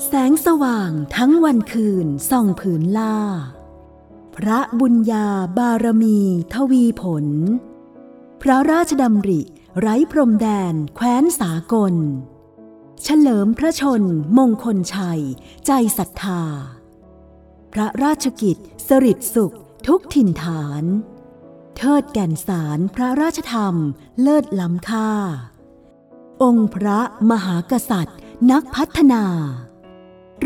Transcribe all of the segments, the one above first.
แสงสว่างทั้งวันคืนส่องผืนล่า พระบุญญาบารมีทวีผล พระราชดำริไร้พรมแดนแคว้นสากล เฉลิมพระชนมงคลชัย ใจศรัทธา พระราชกิจสริดสุขทุกถิ่นฐาน เทิดแก่นสารพระราชธรรมเลิศล้ำค่า องค์พระมหากษัตริย์นักพัฒนา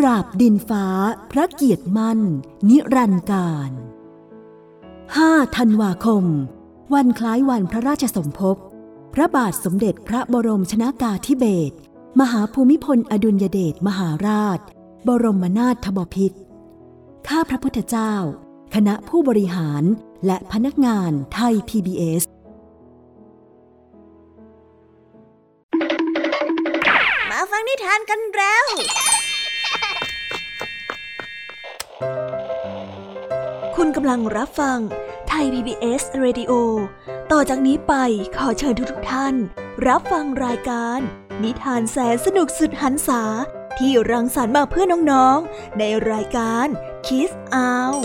ตราบดินฟ้าพระเกียรติมั่น นิรันดร์การ 5 ธันวาคม วันคล้ายวันพระราชสมภพ พระบาทสมเด็จพระบรมชนากาธิเบศรมหาภูมิพลอดุลยเดชมหาราช บรมนาถบพิตรข้าพระพุทธเจ้า คณะผู้บริหารและพนักงานไทย PBS มาฟังนิทานกันแล้ว คุณกำลังรับฟังไทย PBS Radio ต่อจากนี้ไปขอเชิญทุกทุกท่าน รับฟังรายการ นิทานแสนสนุกสุดหันษาที่รังสรรค์มาเพื่อน้องๆ ในรายการ Kiss Out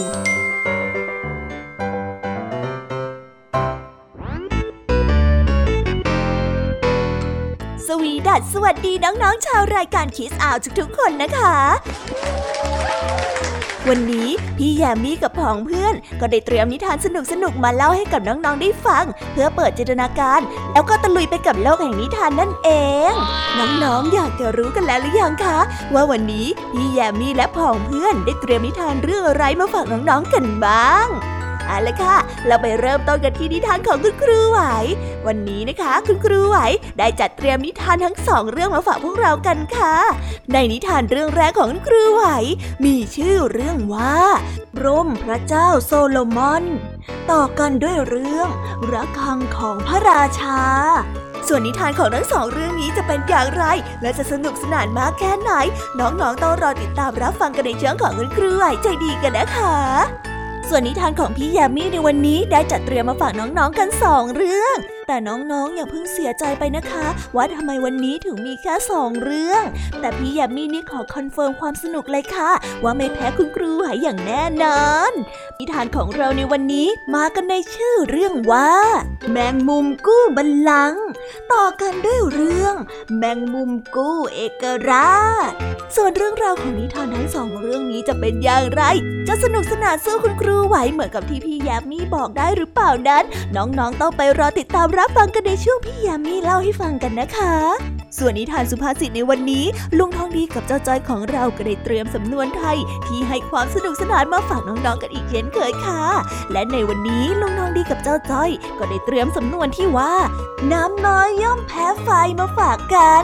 สวีดัสสวัสดีน้องๆ ชาวรายการคิสอาวทุกๆ คนนะคะ วันนี้พี่แยมมี่กับผองเพื่อน ก็ได้เตรียมนิทานสนุกๆมาเล่าให้กับน้องๆได้ฟัง เพื่อเปิดจินตนาการ แล้วก็ตะลุยไปกับโลกแห่งนิทานนั่นเอง น้องๆอยากจะรู้กันแล้วหรือยังคะ ว่าวันนี้พี่แยมมี่และผองเพื่อนได้เตรียมนิทานเรื่องอะไรมาฝากน้องๆกันบ้าง เอาละค่ะ เราไปเริ่มต้นกันที่นิทานของคุณครูไหว วันนี้นะคะ คุณครูไหวได้จัดเตรียมนิทานทั้งสองเรื่องมาฝากพวกเรากันค่ะ ในนิทานเรื่องแรกของคุณครูไหว มีชื่อเรื่องว่าร่มพระเจ้าโซโลมอน ต่อกันด้วยเรื่องระฆังของพระราชาส่วนนิทานของทั้งสองเรื่องนี้จะเป็นอย่างไร และจะสนุกสนานมากแค่ไหน น้องๆต้องรอติดตามรับฟังกันในช่องของคุณครูไหวใจดีกันนะคะ ส่วนนิทานของพี่ยามีในวันนี้ได้จัดเตรียมมาฝากน้องๆกันสองเรื่อง แต่น้องๆ อย่าเพิ่งเสียใจไปนะคะ ว่าทำไมวันนี้ถึงมีแค่สองเรื่อง แต่พี่แยามีนี่ขอ confirm ความสนุกเลยค่ะ ว่าไม่แพ้คุณครูหายอย่างแน่นอน นิทานของเราในวันนี้มากันในชื่อเรื่องว่า แมงมุมกู้บัลลังก์ต่อกันด้วยเรื่อง แมงมุมกู้เอกราช ส่วนเรื่องราวของนิทานทั้งสองเรื่องนี้จะเป็นอย่างไร จะสนุกสนานสู้คุณครูไหวเหมือนกับที่พี่แยามีบอกได้หรือเปล่านั้น น้องๆต้องไปรอติดตามรับฟังกันในช่วงพี่ยามีเล่าให้ฟังกันนะคะ ส่วนนิทานสุภาษิตในวันนี้ ลุงทองดีกับเจ้าจ้อยของเราก็ได้เตรียมสำนวนไทย ที่ให้ความสนุกสนานมาฝากน้องๆกันอีกเช่นเคยค่ะ และในวันนี้ลุงทองดีกับเจ้าจ้อย ก็ได้เตรียมสำนวนที่ว่า น้ำน้อยย่อมแพ้ไฟมาฝากกัน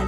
น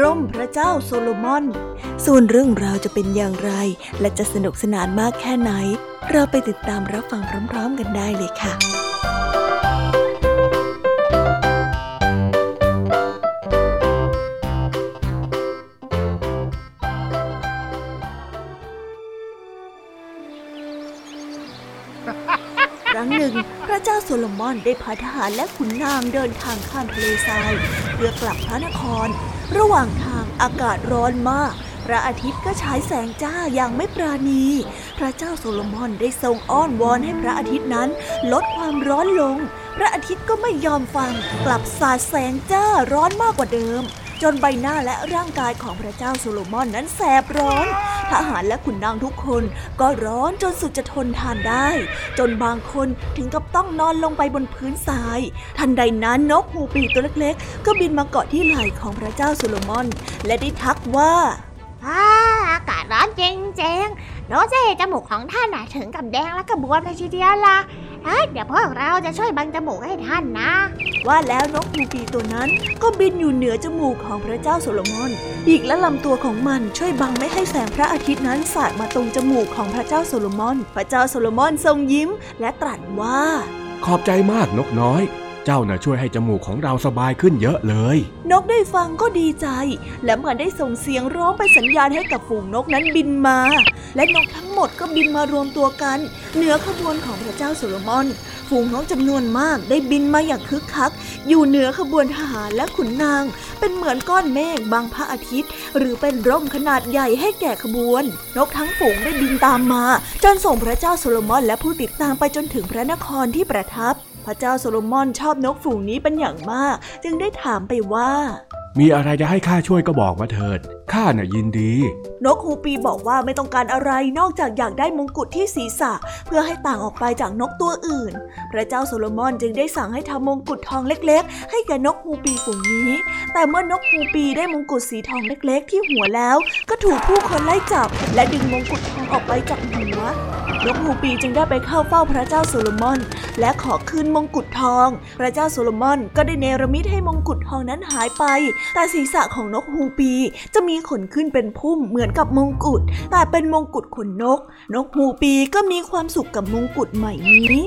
ร่มพระเจ้าโซโลมอน ส่วนเรื่องราวจะเป็นอย่างไร และจะสนุกสนานมากแค่ไหน เราไปติดตามรับฟังพร้อมๆกันได้เลยค่ะครั้งหนึ่ง พระเจ้าโซโลมอนได้พาทหารและขุนนางเดินทางข้ามทะเลทราย เพื่อกลับพระนคร ระหว่างทางอากาศร้อนมาก พระอาทิตย์ก็ฉายแสงจ้าอย่างไม่ปราณี พระเจ้าโซโลมอนได้ทรงอ้อนวอนให้พระอาทิตย์นั้นลดความร้อนลง พระอาทิตย์ก็ไม่ยอมฟัง กลับสาดแสงจ้าร้อนมากกว่าเดิม จนใบหน้าและร่างกายของพระเจ้าโซโลมอนนั้นแสบร้อน ทหารและขุนนางทุกคนก็ร้อนจนสุดจะทนทานได้ จนบางคนถึงกับต้องนอนลงไปบนพื้นทราย ทันใดนั้นนกฮูปีตัวเล็กๆ ก็บินมาเกาะที่ไหล่ของพระเจ้าโซโลมอน และได้ทักว่าอากาศร้อนจริงๆโนเซจมูกของท่านถึงกับแดงและกระบวนเลยทีเดียวล่ะ เดี๋ยวพวกเราจะช่วยบังจมูกให้ท่านนะ ว่าแล้วนกฮูปีตัวนั้นก็บินอยู่เหนือจมูกของพระเจ้าโซโลมอนปีกและลำตัวของมันช่วยบังไม่ให้แสงพระอาทิตย์นั้นสาดมาตรงจมูกของพระเจ้าโซโลมอน พระเจ้าโซโลมอนทรงยิ้ม และตรัสว่า ขอบใจมากนกน้อย เจ้าน่ะช่วยให้จมูกของเราสบายขึ้นเยอะเลย นกได้ฟังก็ดีใจ และเมือนได้ส่งเสียงร้องให้สัญญาณให้กับฝูงนกนั้นบินมา และนกทั้งหมดก็บินมารวมตัวกัน เหนือขบวนของพระเจ้าโซโลมอน ฝูงนกจำนวนมากได้บินมาอย่างคึกคัก อยู่เหนือขบวนทหารและขุนนาง เป็นเหมือนก้อนเมฆบังพระอาทิตย์ หรือเป็นร่มขนาดใหญ่ให้แก่ขบวน นกทั้งฝูงได้บินตามมา จนส่งพระเจ้าโซโลมอนและผู้ติดตามไปจนถึงพระนครที่ประทับ พระเจ้าโซโลมอนชอบนกฝูงนี้เป็นอย่างมาก จึงได้ถามไปว่า มีอะไรจะให้ข้าช่วยก็บอกมาเถิด ข้าน่ะยินดี นกฮูปีบอกว่าไม่ต้องการอะไรนอกจากอยากได้มงกุฎที่ศีรษะ เพื่อให้ต่างออกไปจากนกตัวอื่น พระเจ้าโซโลมอนจึงได้สั่งให้ทำมงกุฎทองเล็ก ๆ ให้แก่นกฮูปีฝูงนี้ แต่เมื่อนกฮูปีได้มงกุฎสีทองเล็ก ๆ ที่หัวแล้ว ก็ถูกผู้คนไล่จับ และดึงมงกุฎทองออกไปจากหัวนกฮูปีจึงได้ไปเข้าเฝ้าพระเจ้าโซโลมอน และขอคืนมงกุฎทอง พระเจ้าโซโลมอนก็ได้เนรมิตให้มงกุฎทองนั้นหายไปแต่ศีรษะของนกฮูปีจะมีขนขึ้นเป็นพุ่มเหมือนกับมงกุฎ แต่เป็นมงกุฎขนนก นกฮูปีก็มีความสุขกับมงกุฎใหม่นี้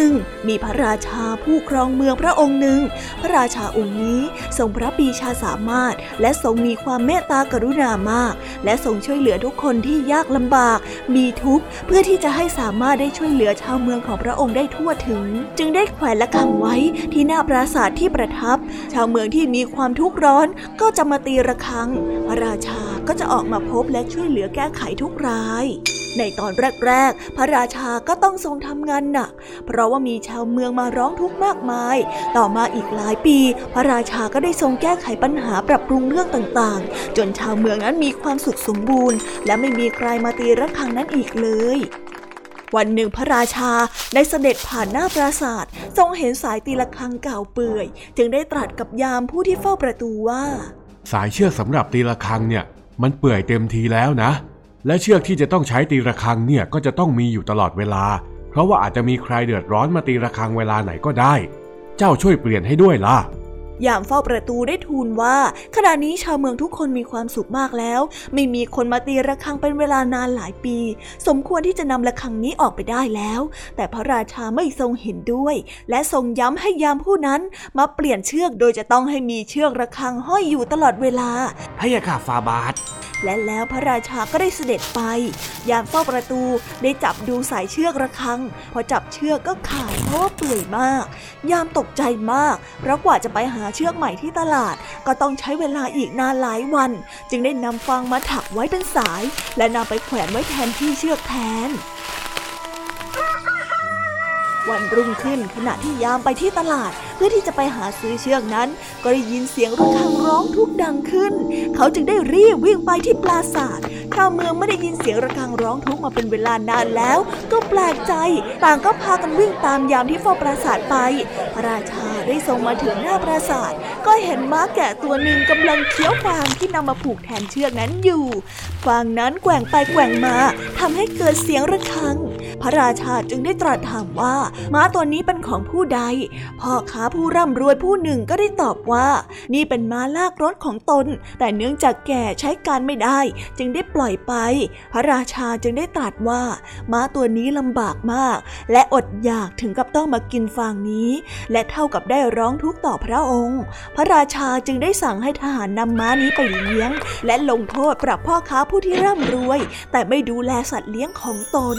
นึ่ง มีพระราชาผู้ครองเมืองพระองค์หนึ่ง พระราชาองค์นี้ทรงพระปีชาสามารถ และทรงมีความเมตตากรุณามาก และทรงช่วยเหลือทุกคนที่ยากลำบาก มีทุกข์เพื่อที่จะให้สามารถได้ช่วยเหลือชาวเมืองของพระองค์ได้ทั่วถึง จึงได้แขวนและขังไว้ที่หน้าปราสาทที่ประทับ ชาวเมืองที่มีความทุกข์ร้อนก็จะมาตีระฆัง พระราชา ก็จะออกมาพบและช่วยเหลือแก้ไขทุกราย ในตอนแรกๆ พระราชาก็ต้องทรงทำงานหนัก เพราะว่ามีชาวเมืองมาร้องทุกข์มากมาย ต่อมาอีกหลายปี พระราชาก็ได้ทรงแก้ไขปัญหาปรับปรุงเรื่องต่างๆ จนชาวเมืองนั้นมีความสุขสมบูรณ์ และไม่มีใครมาตีระฆังนั้นอีกเลยวันหนึ่งพระราชาได้เสด็จผ่านหน้าปราสาททรงเห็นสายตีละครังเก่าเปื่อย จึงได้ตรัสกับยามผู้ที่เฝ้าประตูว่า สายเชือกสำหรับตีละครังเนี่ย มันเปื่อยเต็มทีแล้วนะ และเชือกที่จะต้องใช้ตีระฆังเนี่ยก็จะต้องมีอยู่ตลอดเวลา เพราะว่าอาจจะมีใครเดือดร้อนมาตีระฆังเวลาไหนก็ได้ เจ้าช่วยเปลี่ยนให้ด้วยล่ะ ยามเฝ้าประตูได้ทูลว่า ขณะนี้ชาวเมืองทุกคนมีความสุขมากแล้ว ไม่มีคนมาตีระฆังเป็นเวลานานหลายปี สมควรที่จะนำระฆังนี้ออกไปได้แล้ว แต่พระราชาไม่ทรงเห็นด้วย และทรงย้ำให้ยามผู้นั้นมาเปลี่ยนเชือกโดยจะต้องให้มีเชือกระฆังห้อยอยู่ตลอดเวลาพยาค่ะฟาบาทและแล้วพระราชาก็ได้เสด็จไป ยามเฝ้าประตูได้จับดูสายเชือกระฆัง พอจับเชือกก็ขาดเพราะว่า เปื่อยมาก ยามตกใจมาก เพราะกว่าจะไปหาเชือกใหม่ที่ตลาด ก็ต้องใช้เวลาอีกนานหลายวัน จึงได้นำฟางมาถักไว้เป็นสาย และนำไปแขวนไว้แทนที่เชือกแทนวันรุ่งขึ้นขณะที่ยามไปที่ตลาด พื่อที่จะไปหาซื้อเชือกนั้น ก็ได้ยินเสียงระฆังร้องทุกดังขึ้น เขาจึงได้รีบวิ่งไปที่ปราสาทชาวเมืองไม่ได้ยินเสียงระฆังร้องทุกมาเป็นเวลานานแล้ว ก็แปลกใจ ต่างก็พากันวิ่งตามยามที่เฝ้าปราสาทไป พระราชาได้ทรงมาถึงหน้าปราสาท ก็เห็นม้าแกะตัวหนึ่งกำลังเคี้ยวฟางที่นำมาผูกแทนเชือกนั้นอยู่ฟางนั้นแกว่งไปแกว่งมาทำให้เกิดเสียงระฆัง พระราชาจึงได้ตรัสถามว่าม้าตัวนี้เป็นของผู้ใด พ่อค้าผู้ร่ำรวยผู้หนึ่งก็ได้ตอบว่า นี่เป็นม้าลากรถของตน แต่เนื่องจากแก่ใช้การไม่ได้ จึงได้ปล่อยไป พระราชาจึงได้ตรัสว่า ม้าตัวนี้ลำบากมาก และอดอยากถึงกับต้องมากินฟางนี้ และเท่ากับได้ร้องทุกข์ต่อพระองค์ พระราชาจึงได้สั่งให้ทหารนำม้านี้ไปเลี้ยง และลงโทษปรับพ่อค้าผู้ที่ร่ำรวย แต่ไม่ดูแลสัตว์เลี้ยงของตน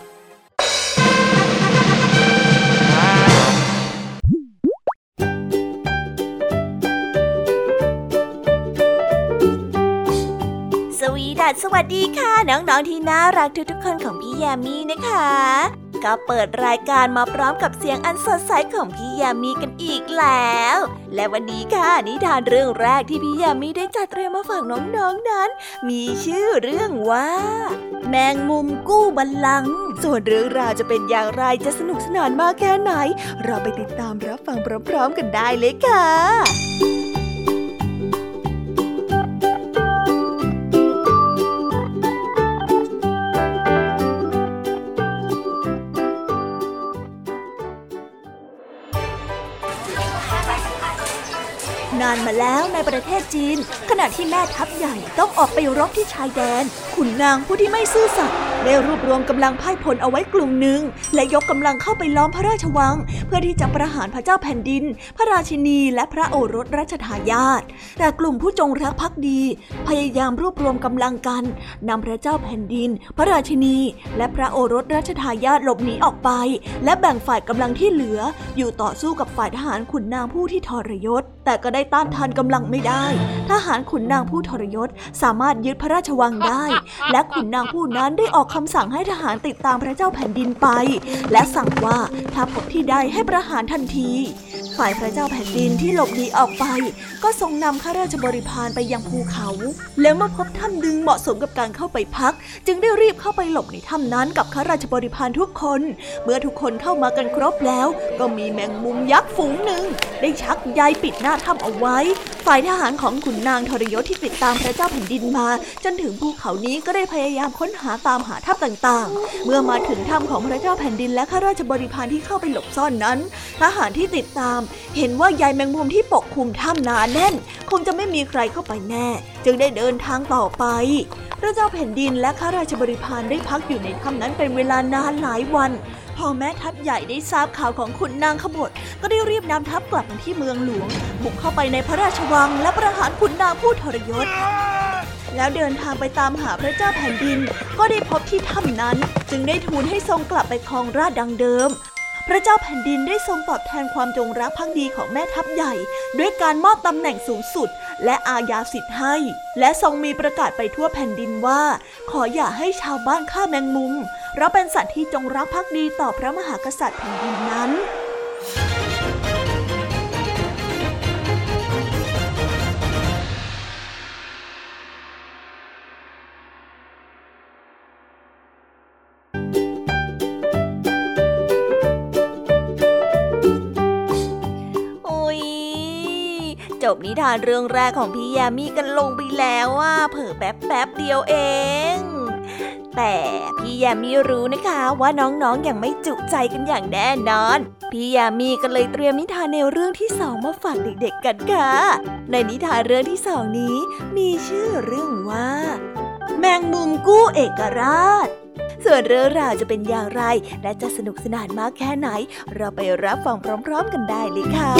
สวีดัสวัสดีค่ะ น้องๆที่น่ารักทุกๆคนของพี่แยมมี่นะคะ ก็เปิดรายการมาพร้อมกับเสียงอันสดใสของพี่ยามีกันอีกแล้ว และวันนี้ค่ะนิทานเรื่องแรกที่พี่ยามีได้จัดเตรียมมาฝากน้องๆนนั้น มีชื่อเรื่องว่า แมงมุมกู้บัลลังก์ส่วนเรื่องราวจะเป็นอย่างไรจะสนุกสนานมากแค่ไหน เราไปติดตามรับฟังพร้อม ๆ กันได้เลยค่ะานมาแล้วในประเทศจีน ขณะที่แม่ทัพใหญ่ต้องออกไปรบที่ชายแดน ขุนนางผู้ที่ไม่ซื่อสัตย์ได้รวบรวมกำลังพ่ายพลเอาไว้กลุ่มหนึ่ง และยกกำลังเข้าไปล้อมพระราชวัง เพื่อที่จะประหารพระเจ้าแผ่นดิน พระราชินีและพระโอรสรัชทายาทแต่กลุ่มผู้จงรักภักดี พยายามรวบรวมกำลังกันนำพระเจ้าแผ่นดิน พระราชินี และพระโอรสรัชทายาทหลบหนีออกไป และแบ่งฝ่ายกำลังที่เหลือ อยู่ต่อสู้กับฝ่ายทหารขุนนางผู้ที่ทรยศ แต่ก็ได้ต้านทานกำลังไม่ได้ ทหารขุนนางผู้ทรยศสามารถยึดพระราชวังได้ และขุนนางผู้นั้นได้ออกคำสั่งให้ทหารติดตามพระเจ้าแผ่นดินไป และสั่งว่าถ้าพบที่ใดให้ประหารทันที ฝ่ายพระเจ้าแผ่นดินที่หลบหนีออกไป ก็ทรงนำข้าราชบริพารไปยังภูเขา แล้วเมื่อพบถ้ำดึงเหมาะสมกับการเข้าไปพัก จึงได้รีบเข้าไปหลบในถ้ำนั้นกับข้าราชบริพารทุกคน เมื่อทุกคนเข้ามากันครบแล้ว ก็มีแมงมุมยักษ์ฝูงหนึ่งได้ชักใยปิดหน้าถ้ำเอาไว้ฝ่ายทหารของขุนนางทรยศที่ติดตามพระเจ้าแผ่นดินมา จนถึงภูเขานี้ก็ได้พยายามค้นหาตามหาถ้ำต่างๆ เมื่อมาถึงถ้ำของพระเจ้าแผ่นดินและข้าราชบริพารที่เข้าไปหลบซ่อนนั้น ทหารที่ติดตาม เห็นว่าใยแมงมุมที่ปกคลุมถ้ำหนาแน่น คงจะไม่มีใครเข้าไปแน่ จึงได้เดินทางต่อไปพระเจ้าแผ่นดินและข้าราชบริพารได้พักอยู่ในถ้ำนั้นเป็นเวลานานหลายวัน อแม่ทัพใหญ่ได้ทราบข่าวของขุนนางขบฏก็ได้รีบนำทัพกลับมาที่เมืองหลวง บุกเข้าไปในพระราชวังและประหารขุนนางผู้ทรยศ แล้วเดินทางไปตามหาพระเจ้าแผ่นดิน ก็ได้พบที่ถ้ำนั้น จึงได้ทูลให้ทรงกลับไปครองราชดังเดิม ระเจ้าแผ่นดินได้ทรงตอบแทนความจงรักภักดีของแม่ทัพใหญ่ ด้วยการมอบตำแหน่งสูงสุด และอาญาสิทธิ์ให้ และทรงมีประกาศไปทั่วแผ่นดินว่า ขออย่าให้ชาวบ้านฆ่าแมงมุมเพราะเป็นสัตว์ที่จงรักภักดีต่อพระมหากษัตริย์แผ่นดินนั้น บนิทานเรื่องแรกของพี่ยามีกันลงไปแล้วอะเผิ่แป๊บแป๊บเดียวเอง แต่พี่ยามีรู้นะคะว่าน้องๆออย่างไม่จุใจกันอย่างแน่นอน พี่ยามีก็เลยเตรียมนิทานแนวเรื่องที่สองมาฝากเด็กๆกันค่ะ ในนิทานเรื่องที่สองนี้ มีชื่อเรื่องว่า แมงมุมกู้เอกราชส่วนเรื่องราวจะเป็นอย่างไร และจะสนุกสนานมากแค่ไหน เราไปรับฟังพร้อม ๆ กันได้เลยค่ะ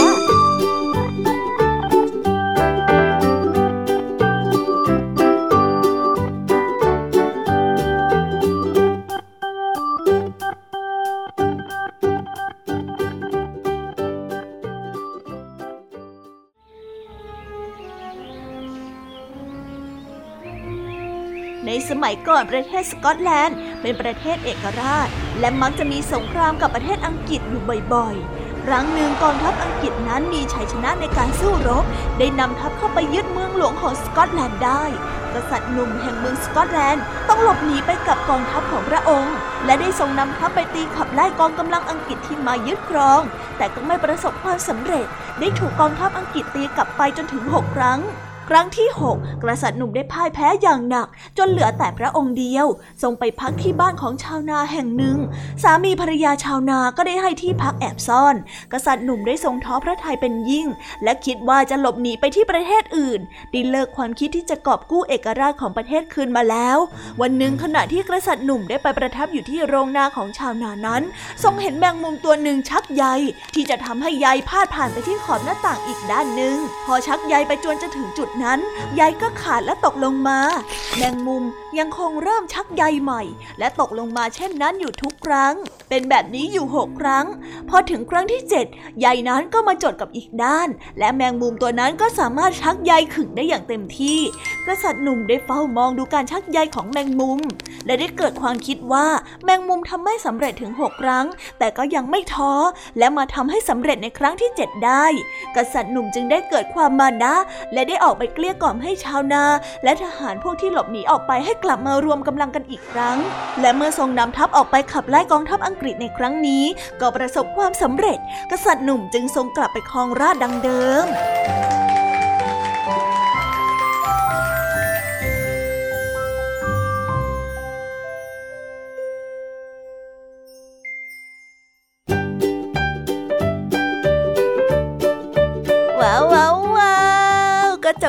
มัยก่อนประเทศสกอตแลนด์ เป็นประเทศเอกราช และมักจะมีสงครามกับประเทศอังกฤษอยู่บ่อยๆ ครั้งหนึ่งกองทัพอังกฤษนั้นมีชัยชนะในการสู้รบ ได้นำทัพเข้าไปยึดเมืองหลวงของสกอตแลนด์ได้ กษัตริย์หนุ่มแห่งเมืองสกอตแลนด์ต้องหลบหนีไปกับกองทัพของพระองค์ และได้ทรงนำทัพไปตีขับไล่กองกำลังอังกฤษที่มายึดครอง แต่ก็ไม่ประสบความสำเร็จ ได้ถูกกองทัพอังกฤษตีกลับไปจนถึงหกครั้ง รั้งที่ 6 กษัตริย์หนุ่มได้พ่ายแพ้อย่างหนัก จนเหลือแต่พระองค์เดียว ทรงไปพักที่บ้านของชาวนาแห่งหนึ่ง สามีภรรยาชาวนาก็ได้ให้ที่พักแอบซ่อน กษัตริย์หนุ่มได้ทรงท้อพระทัยเป็นยิ่ง และคิดว่าจะหลบหนีไปที่ประเทศอื่นได้เลิกความคิดที่จะกอบกู้เอกราชของประเทศคืนมาแล้ว วันหนึ่งขณะที่กษัตริย์หนุ่มได้ไปประทับอยู่ที่โรงนาของชาวนานั้น ทรงเห็นแมงมุมตัวหนึ่งชักใยที่จะทำให้ใยพาดผ่านไปที่ขอบหน้าต่างอีกด้านหนึ่งพอชักใยไปจนจะถึงจุดนั้นใยก็ขาดและตกลงมา แมงมุม ยังคงเริ่มชักใยใหม่ และตกลงมาเช่นนั้นอยู่ทุกครั้ง เป็นแบบนี้อยู่หกครั้ง พอถึงครั้งที่เจ็ดใยนั้นก็มาจดกับอีกด้าน และแมงมุมตัวนั้นก็สามารถชักใยขึงได้อย่างเต็มที่ กษัตริย์หนุ่มได้เฝ้ามองดูการชักใยของแมงมุม และได้เกิดความคิดว่าแมงมุมทำไม่สำเร็จถึงหกครั้ง แต่ก็ยังไม่ท้อ และมาทำให้สำเร็จในครั้งที่เจ็ดได้ กษัตริย์หนุ่มจึงได้เกิดความมานะและได้ออกไปเกลี้ยกล่อมให้ชาวนา และทหารพวกที่หลบหนีออกไปให้กลับมารวมกำลังกันอีกครั้ง และเมื่อทรงนำทัพออกไปขับไล่กองทัพอังกฤษในครั้งนี้ ก็ประสบความสำเร็จ กษัตริย์หนุ่มจึงทรงกลับไปครองราชดังเดิม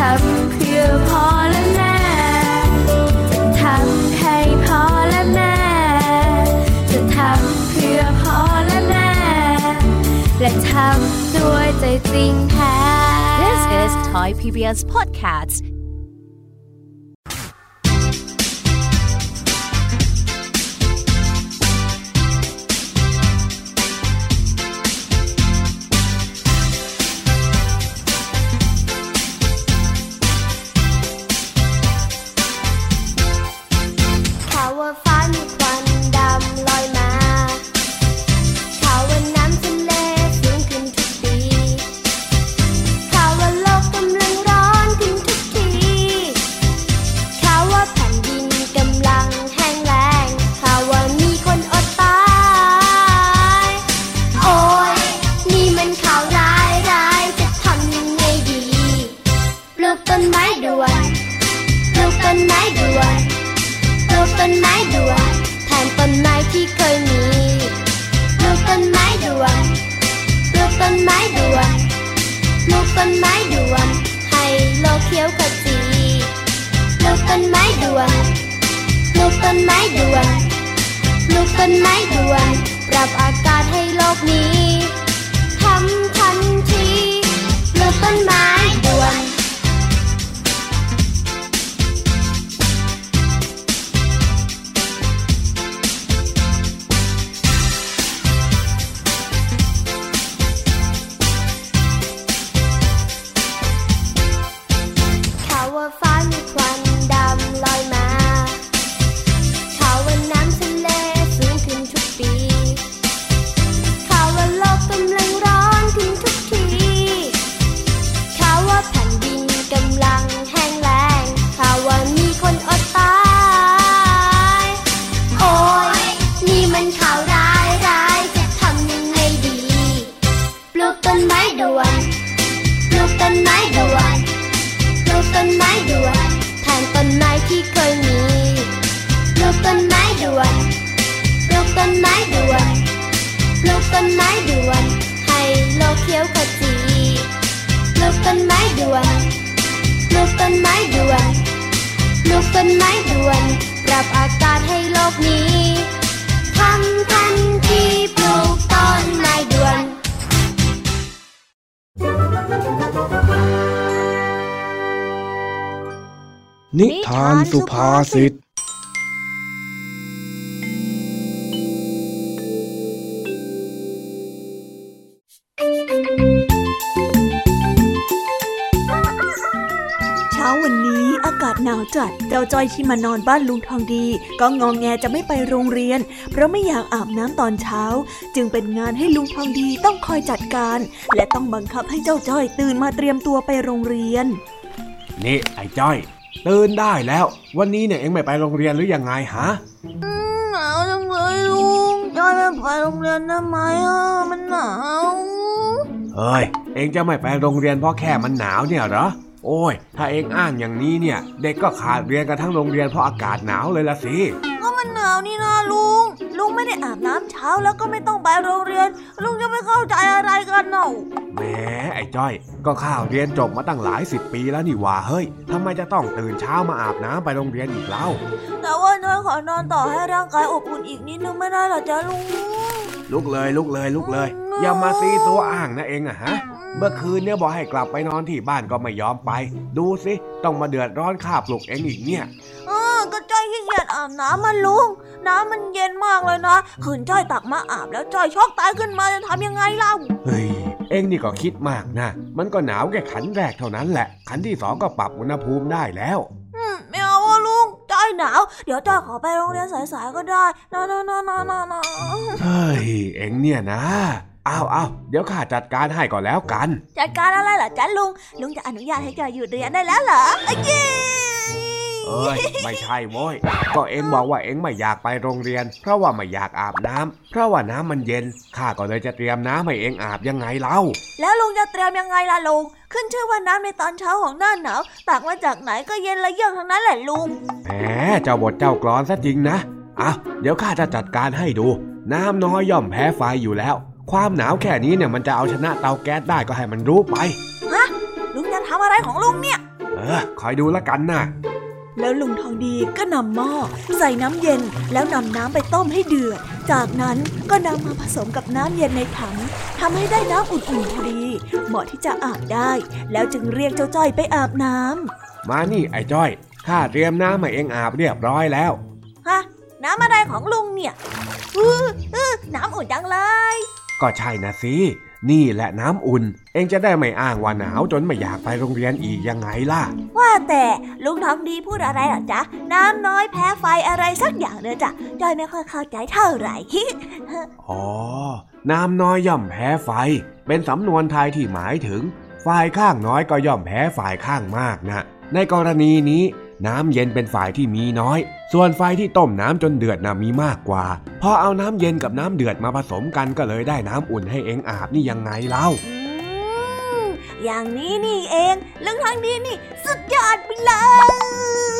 ทำเพื่อพ่อและแม่ทำให้พ่อและแม่ จะทำเพื่อพ่อและแม่ และทำด้วยใจจริงแท้ This is Thai PBS Podcasts สุภาษิตเช้าวันนี้อากาศหนาวจัดเจ้าจ้อยที่มานอนบ้านลุงทองดี ก็งองแงจะไม่ไปโรงเรียน เพราะไม่อยากอาบน้ำตอนเช้า จึงเป็นงานให้ลุงทองดีต้องคอยจัดการ และต้องบังคับให้เจ้าจ้อยตื่นมาเตรียมตัวไปโรงเรียน นี่ไอ้จ้อย ตื่นได้แล้ว วันนี้เนี่ยเอ็งไม่ไปโรงเรียนหรือยังไงฮะหนาวจังเลยลุงจ้อยไม่ไปโรงเรียนได้ไหมอะมันหนาวเฮ้ยเอ็งจะไม่ไปโรงเรียนเพราะแค่มันหนาวเนี่ยเหรอโอ้ย ถ้าเอ็งอ้างอย่างนี้เนี่ย เด็กก็ขาดเรียนกันทั้งโรงเรียนเพราะอากาศหนาวเลยละสิก็ มันหนาวนี่นะลุง ลุงไม่ได้อาบน้ำเช้าแล้วก็ไม่ต้องไปโรงเรียน ลุงจะไม่เข้าใจอะไรกันเนาะแหมไอ้จ้อย ก็ข้าวเรียนจบมาตั้งหลายสิบปีแล้วนี่หว่าเฮ้ยทำไมจะต้องตื่นเช้ามาอาบน้ำไปโรงเรียนอีกเล่าแต่ว่าน้อยขอนอนต่อให้ร่างกายอบอุ่นอีกนิดนึงไม่ได้เหรอจ๊ะลุง ลุกเลยลุกเลยลุกเลย อย่ามาซีซัวอ้างนะเองอะฮะเมื่อคืนเนี่ยบอกให้กลับไปนอนที่บ้านก็ไม่ยอมไป ดูสิ ต้องมาเดือดร้อนข้าปลุกเองอีกเนี่ยเออก็จ้อย ขี้เกียจอาบน้ำมันลุง น้ำมันเย็นมากเลยนะขืนจ้อยตักมาอาบแล้วจ้อยช็อกตายขึ้นมาจะทำยังไงเล่า เฮ้ย เองนี่ก็คิดมากนะ มันก็หนาวแค่ขันแรกเท่านั้นแหละ ขันที่สองก็ปรับอุณหภูมิได้แล้ว อืมไม่เอาอะลุงจ้อยหนาว เดี๋ยวจ้อยขอไปโรงเรียนสายๆก็ได้นะนะนะนะนะนะเฮ้ย เองเนี่ยนะอ้าวอ้าวเดี๋ยวข้าจัดการให้ก่อนแล้วกัน จัดการอะไรเหรอจ๊ะลุง ลุงจะอนุญาตให้จ้อยหยุดเรียนได้แล้วเหรอไอ้เย้เอ้ยไม่ใช่โว้ยก็เองบอกว่าเองไม่อยากไปโรงเรียน เพราะว่าไม่อยากอาบน้ำเพราะว่าน้ำมันเย็นข้าก็เลยจะเตรียมน้ำให้เองอาบยังไงเล่าแล้วลุงจะเตรียมยังไงล่ะลุงขึ้นชื่อว่าน้ำในตอนเช้าของหน้าหนาวตักมาจากไหนก็เย็นและเยือกทั้งนั้นแหละลุงแหมเจ้าบทเจ้ากรอนซะจริงนะอะเดี๋ยวข้าจะจัดการให้ดู น้ำน้อยย่อมแพ้ไฟอยู่แล้ว ความหนาวแค่นี้เนี่ยมันจะเอาชนะเตาแก๊สได้ก็ให้มันรู้ไปลุงจะทำอะไรของลุงเนี่ยเออคอยดูละกันนะ แล้วลุงทองดีก็นำหม้อใส่น้ำเย็นแล้วนำน้ำไปต้มให้เดือด จากนั้นก็นำมาผสมกับน้ำเย็นในถังทำให้ได้น้ำอุ่นๆพอดี เหมาะที่จะอาบได้ แล้วจึงเรียกเจ้าจ้อยไปอาบน้ำมานี่ไอ้จ้อยข้าเตรียมน้ำมาเองอาบเรียบร้อยแล้วฮะน้ำอะไรของลุงเนี่ยอืออือน้ำอุ่นจังเลย ก็ใช่นะสิ นี่แหละน้ำอุ่น เองจะได้ไม่อ้างว่าหนาวจนไม่อยากไปโรงเรียนอีกยังไงล่ะ ว่าแต่ลุงทองดีพูดอะไรเหรอจ๊ะ น้ำน้อยแพ้ไฟอะไรสักอย่างเนอะจ๊ะจอยไม่ค่อยเข้าใจเท่าไหร่อ๋อ น้ำน้อยย่อมแพ้ไฟ เป็นสำนวนไทยที่หมายถึง ฝ่ายข้างน้อยก็ย่อมแพ้ฝ่ายข้างมากนะ ในกรณีนี้ น้ำเย็นเป็นฝ่ายที่มีน้อย ส่วนฝ่ายที่ต้มน้ำจนเดือดน่ะมีมากกว่า พอเอาน้ำเย็นกับน้ำเดือดมาผสมกันก็เลยได้น้ำอุ่นให้เองอาบนี่ยังไงเล่าอืมอย่างนี้นี่เองลุงทองดีนี่ สุดยอดไปเล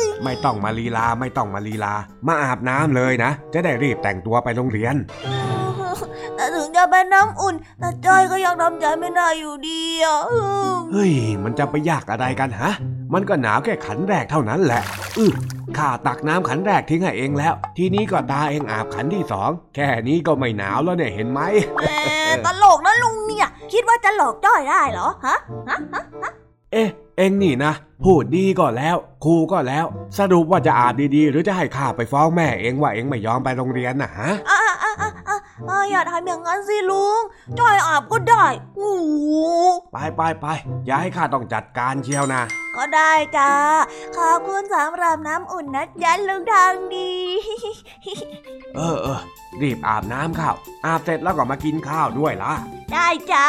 ย ไม่ต้องมาลีลาไม่ต้องมาลีลา มาอาบน้ำเลยนะ จะได้รีบแต่งตัวไปโรงเรียน แต่ถึงจะเป็นน้ำอุ่น แต่จอยก็ยังทำใจไม่ได้อยู่ดีอะอืมเฮ้ย มันจะไปยากอะไรกันฮะ มันก็หนาวแค่ขันแรกเท่านั้นแหละ อือข้าตักน้ำขันแรกทิ้งให้เองแล้ว ทีนี้ก็ตาเองอาบขันที่สอง แค่นี้ก็ไม่หนาวแล้วเนี่ยเห็นไหมแหมตลกนะลุงเนี่ย คิดว่าจะหลอกจ้อยได้เหรอฮะฮะฮะเอ๊ะ เองนี่นะ พูดดีก็แล้วครูก็แล้ว สรุปว่าจะอาบดีๆ หรือจะให้ข้าไปฟ้องแม่เองว่าเองไม่ยอมไปโรงเรียนนะฮะ อะอะอะอะอะอะอย่าทำอย่างนั้นสิลุงจ้อยอาบก็ได้โอ้โหไปไปไปอย่าให้ข้าต้องจัดการเชียวนะ ก็ได้จ้าขอบคุณสำหรับน้ำอุ่นนะจ๊ะลุงทางดีเออเออรีบอาบน้ำข้าวอาบเสร็จแล้วก็มากินข้าวด้วยล่ะ ได้จ้า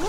อื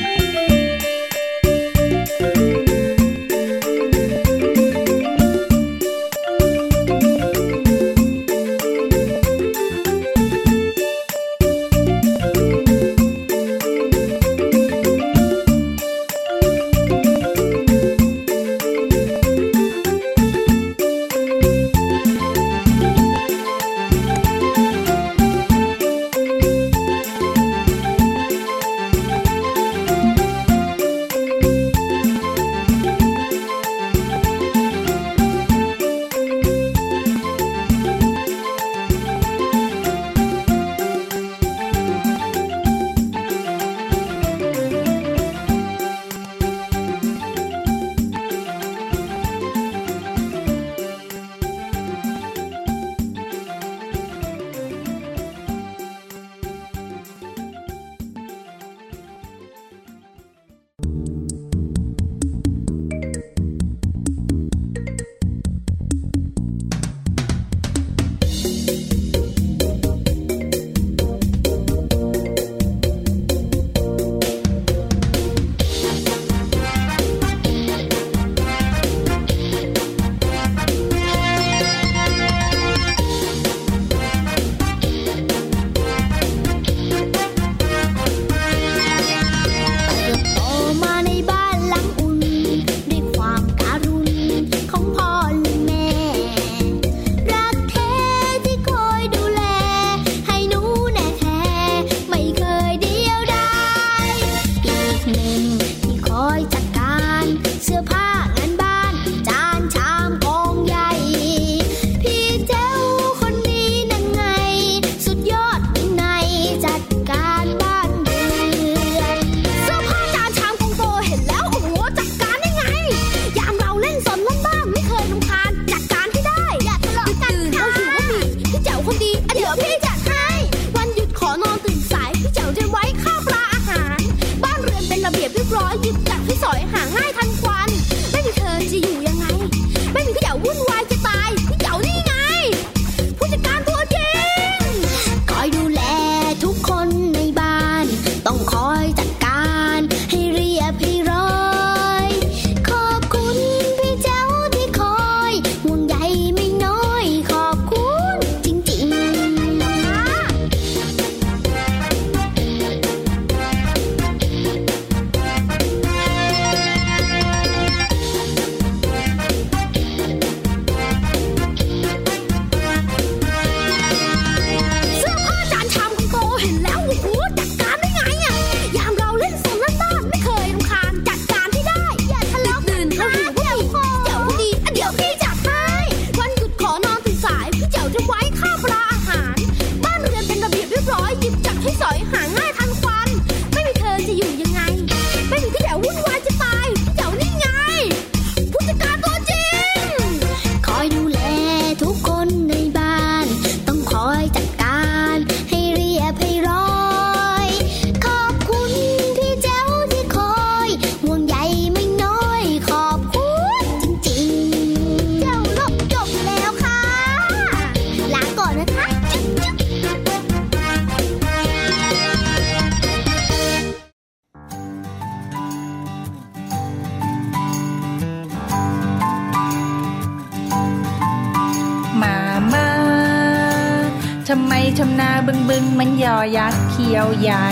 ยอยักษ์เขียวใหญ่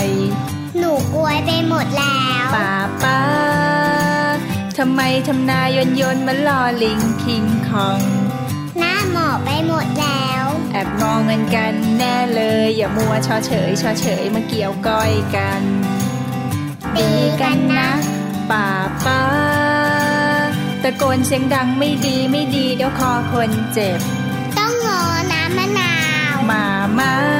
หนูกลวยไปหมดแล้วป้าป้าทำไมทำนายนยนมันลอลิงคิงคอง หน้าหมอบไปหมดแล้ว แอบมองเงินกันแน่เลย อย่ามัวชอเฉยชอเฉยมาเกี่ยวก้อยกันดีกันนะป้าป้าตะโกนเสียงดังไม่ดีไม่ดีเดี๋ยวคอคนเจ็บ ต้องงอน้ำมะนาว มามาจ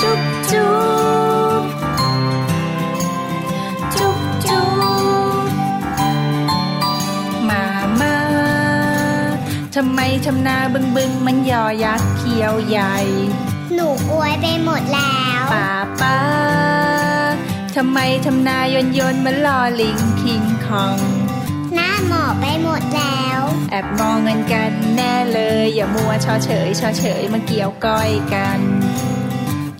จุ๊บจุ๊บจุ๊บจุ๊บมามาทำไมทำนาบึงบึงมันยอยักษ์เขียวใหญ่ หนูกลวยไปหมดแล้วป้าป้าทำไมทำนายนยนมันลอลิงคิงคอง หน้าหมอบไปหมดแล้ว แอบมองเงินกันแน่เลย อย่ามัวชอเฉยชอเฉยมาเกี่ยวก้อยกัน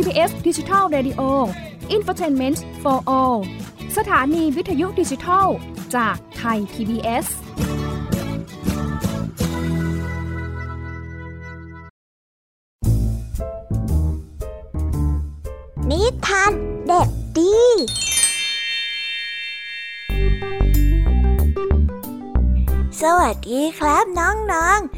PBS ดิจิทัล Radio Infotainment for All สถานีวิทยุดิจิทัล จากไทย PBS นิทานเด็กดี สวัสดีครับน้องๆ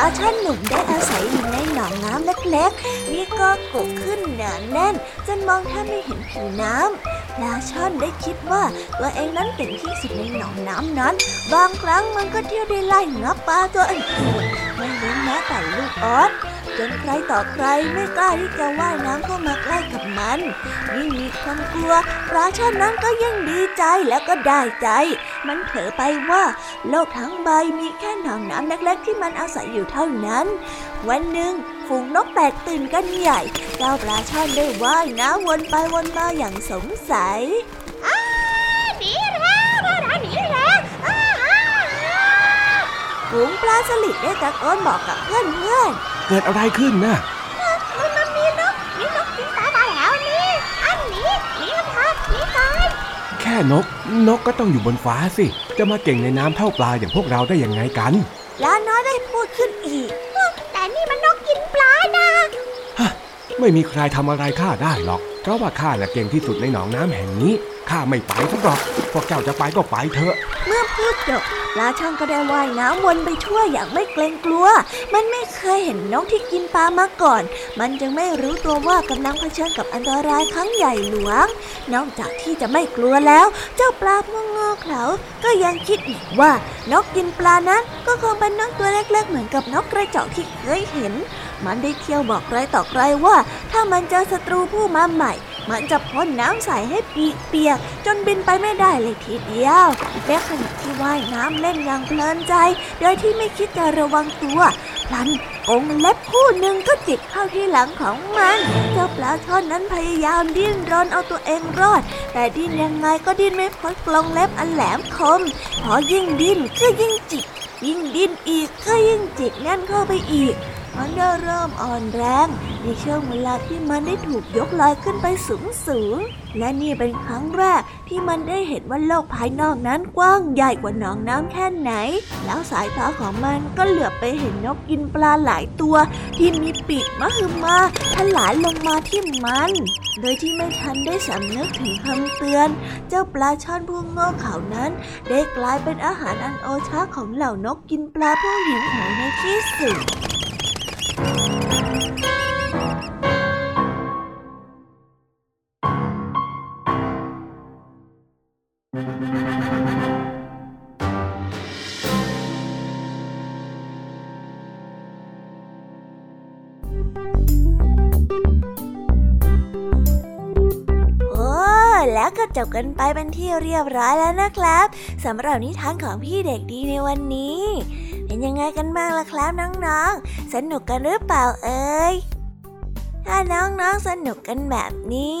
ปลาช่อนหนุ่มได้อาศัยอยู่ในหนองน้ำเล็กๆมีก็กกขึ้นหนาแน่น จนมองแทบไม่เห็นผิวน้ำปลาช่อนได้คิดว่าตัวเองนั้นเก่งที่สุดในหนองน้ำนั้น บางครั้งมันก็เที่ยวได้ไล่งับปลาตัวอื่นๆไม่รู้แม้แต่ลูกออส จนใครต่อใครไม่กล้าที่จะว่ายน้ำเข้ามาใกล้กับมันยิ่งมีความกลัวปลาช่อนนั้นก็ยิ่งดีใจแล้วก็ได้ใจ มันเผลอไปว่า โลกทั้งใบมีแค่หนองน้ำเล็กๆที่มันอาศัยอยู่เท่านั้น วันหนึ่งฝูงนกแตกตื่นกันใหญ่ เจ้าปลาช่อนได้ว่ายน้ำวนไปวนมาอย่างสงสัยหนีแล้วพวกเราหนีแล้วอ้าอ้าอ้าฝูงปลาสลิดได้ตะโกนบอกกับเพื่อนเพื่อน เกิดอะไรขึ้นนะมันมันมีนกมีนกกินตาตาแถวนี้อันนี้หนีกันเถอะหนีก่อนแค่นก นกก็ต้องอยู่บนฟ้าสิ จะมาเก่งในน้ำเท่าปลาอย่างพวกเราได้ยังไงกันๆปลาน้อยได้พูดขึ้นอีก แต่นี่มันนกกินปลานะไม่มีใครทำอะไรข้าได้หรอก เพราะว่าข้าแหละเก่งที่สุดในหนองน้ำแห่งนี้ ข้าไม่ไปสักหรอกพวกเจ้าจะไปก็ไปเถอะ เมื่อพูดจบปลาช่อนก็ได้ว่ายน้ำวนไปทั่วอย่างไม่เกรงกลัว มันไม่เคยเห็นนกที่กินปลามาก่อน มันจึงไม่รู้ตัวว่ากำลังเผชิญกับอันตรายครั้งใหญ่หลวง นอกจากที่จะไม่กลัวแล้ว เจ้าปลาพวกงอเขาก็ยังคิดอีกว่านกกินปลานั้นก็คงเป็นนกตัวเล็กๆ เหมือนกับนกกระจอกที่เคยเห็น มันได้เที่ยวบอกใครต่อใครว่า ถ้ามันเจอศัตรูผู้มาใหม่ มันจะพ่นน้ำใส่ให้ปีกเปียกจนบินไปไม่ได้เลยทีเดียว และขณะที่ว่ายน้ำเล่นอย่างเพลินใจ โดยที่ไม่คิดจะระวังตัวพลันองเล็บคู่หนึ่งก็จิกเข้าที่หลังของมัน เจ้าปลาช่อนนั้นพยายามดิ้นรนเอาตัวเองรอด แต่ดิ้นยังไงก็ดิ้นไม่พ้นกลองเล็บอันแหลมคม พอยิ่งดิ้นก็ยิ่งจิก ยิ่งดิ้นอีกก็ยิ่งจิกแน่นเข้าไปอีก มันได้เริ่มอ่อนแรง ในช่วงเวลาที่มันได้ถูกยกลอยขึ้นไปสูงสูง และนี่เป็นครั้งแรกที่มันได้เห็นว่าโลกภายนอกนั้นกว้างใหญ่กว่าหนองน้ำแค่ไหน แล้วสายตาของมันก็เหลือบไปเห็นนกกินปลาหลายตัว ที่มีปีกมหึมาทลายลงมาที่มัน โดยที่ไม่ทันได้สำนึกถึงคำเตือน เจ้าปลาช่อนผู้โง่เขานั้น ได้กลายเป็นอาหารอันโอชะของเหล่านกกินปลาผู้หิวโหยในที่สุด แล้วก็จบกันไปเป็นที่เรียบร้อยแล้วนะครับสำหรับนิทานของพี่เด็กดีในวันนี้ เป็นยังไงกันบ้างล่ะครับน้องๆ สนุกกันหรือเปล่าเอ่ยถ้าน้องๆสนุกกันแบบนี้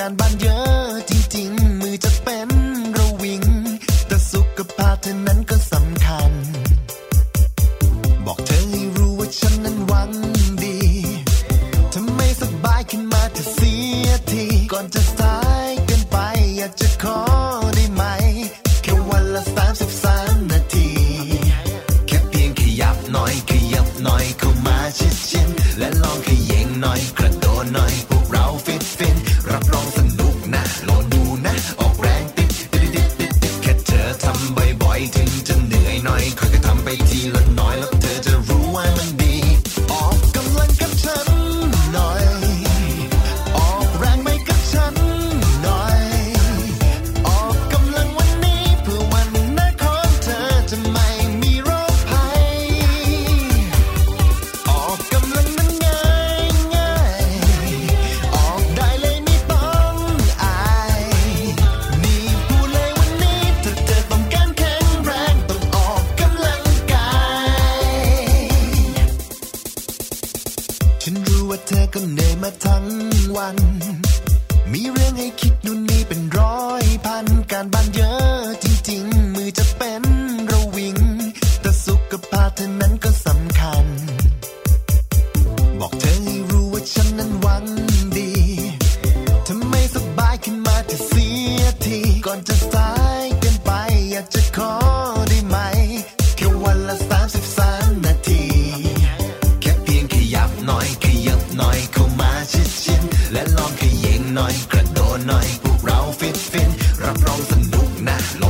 การบ้านเยอะ Matt Long.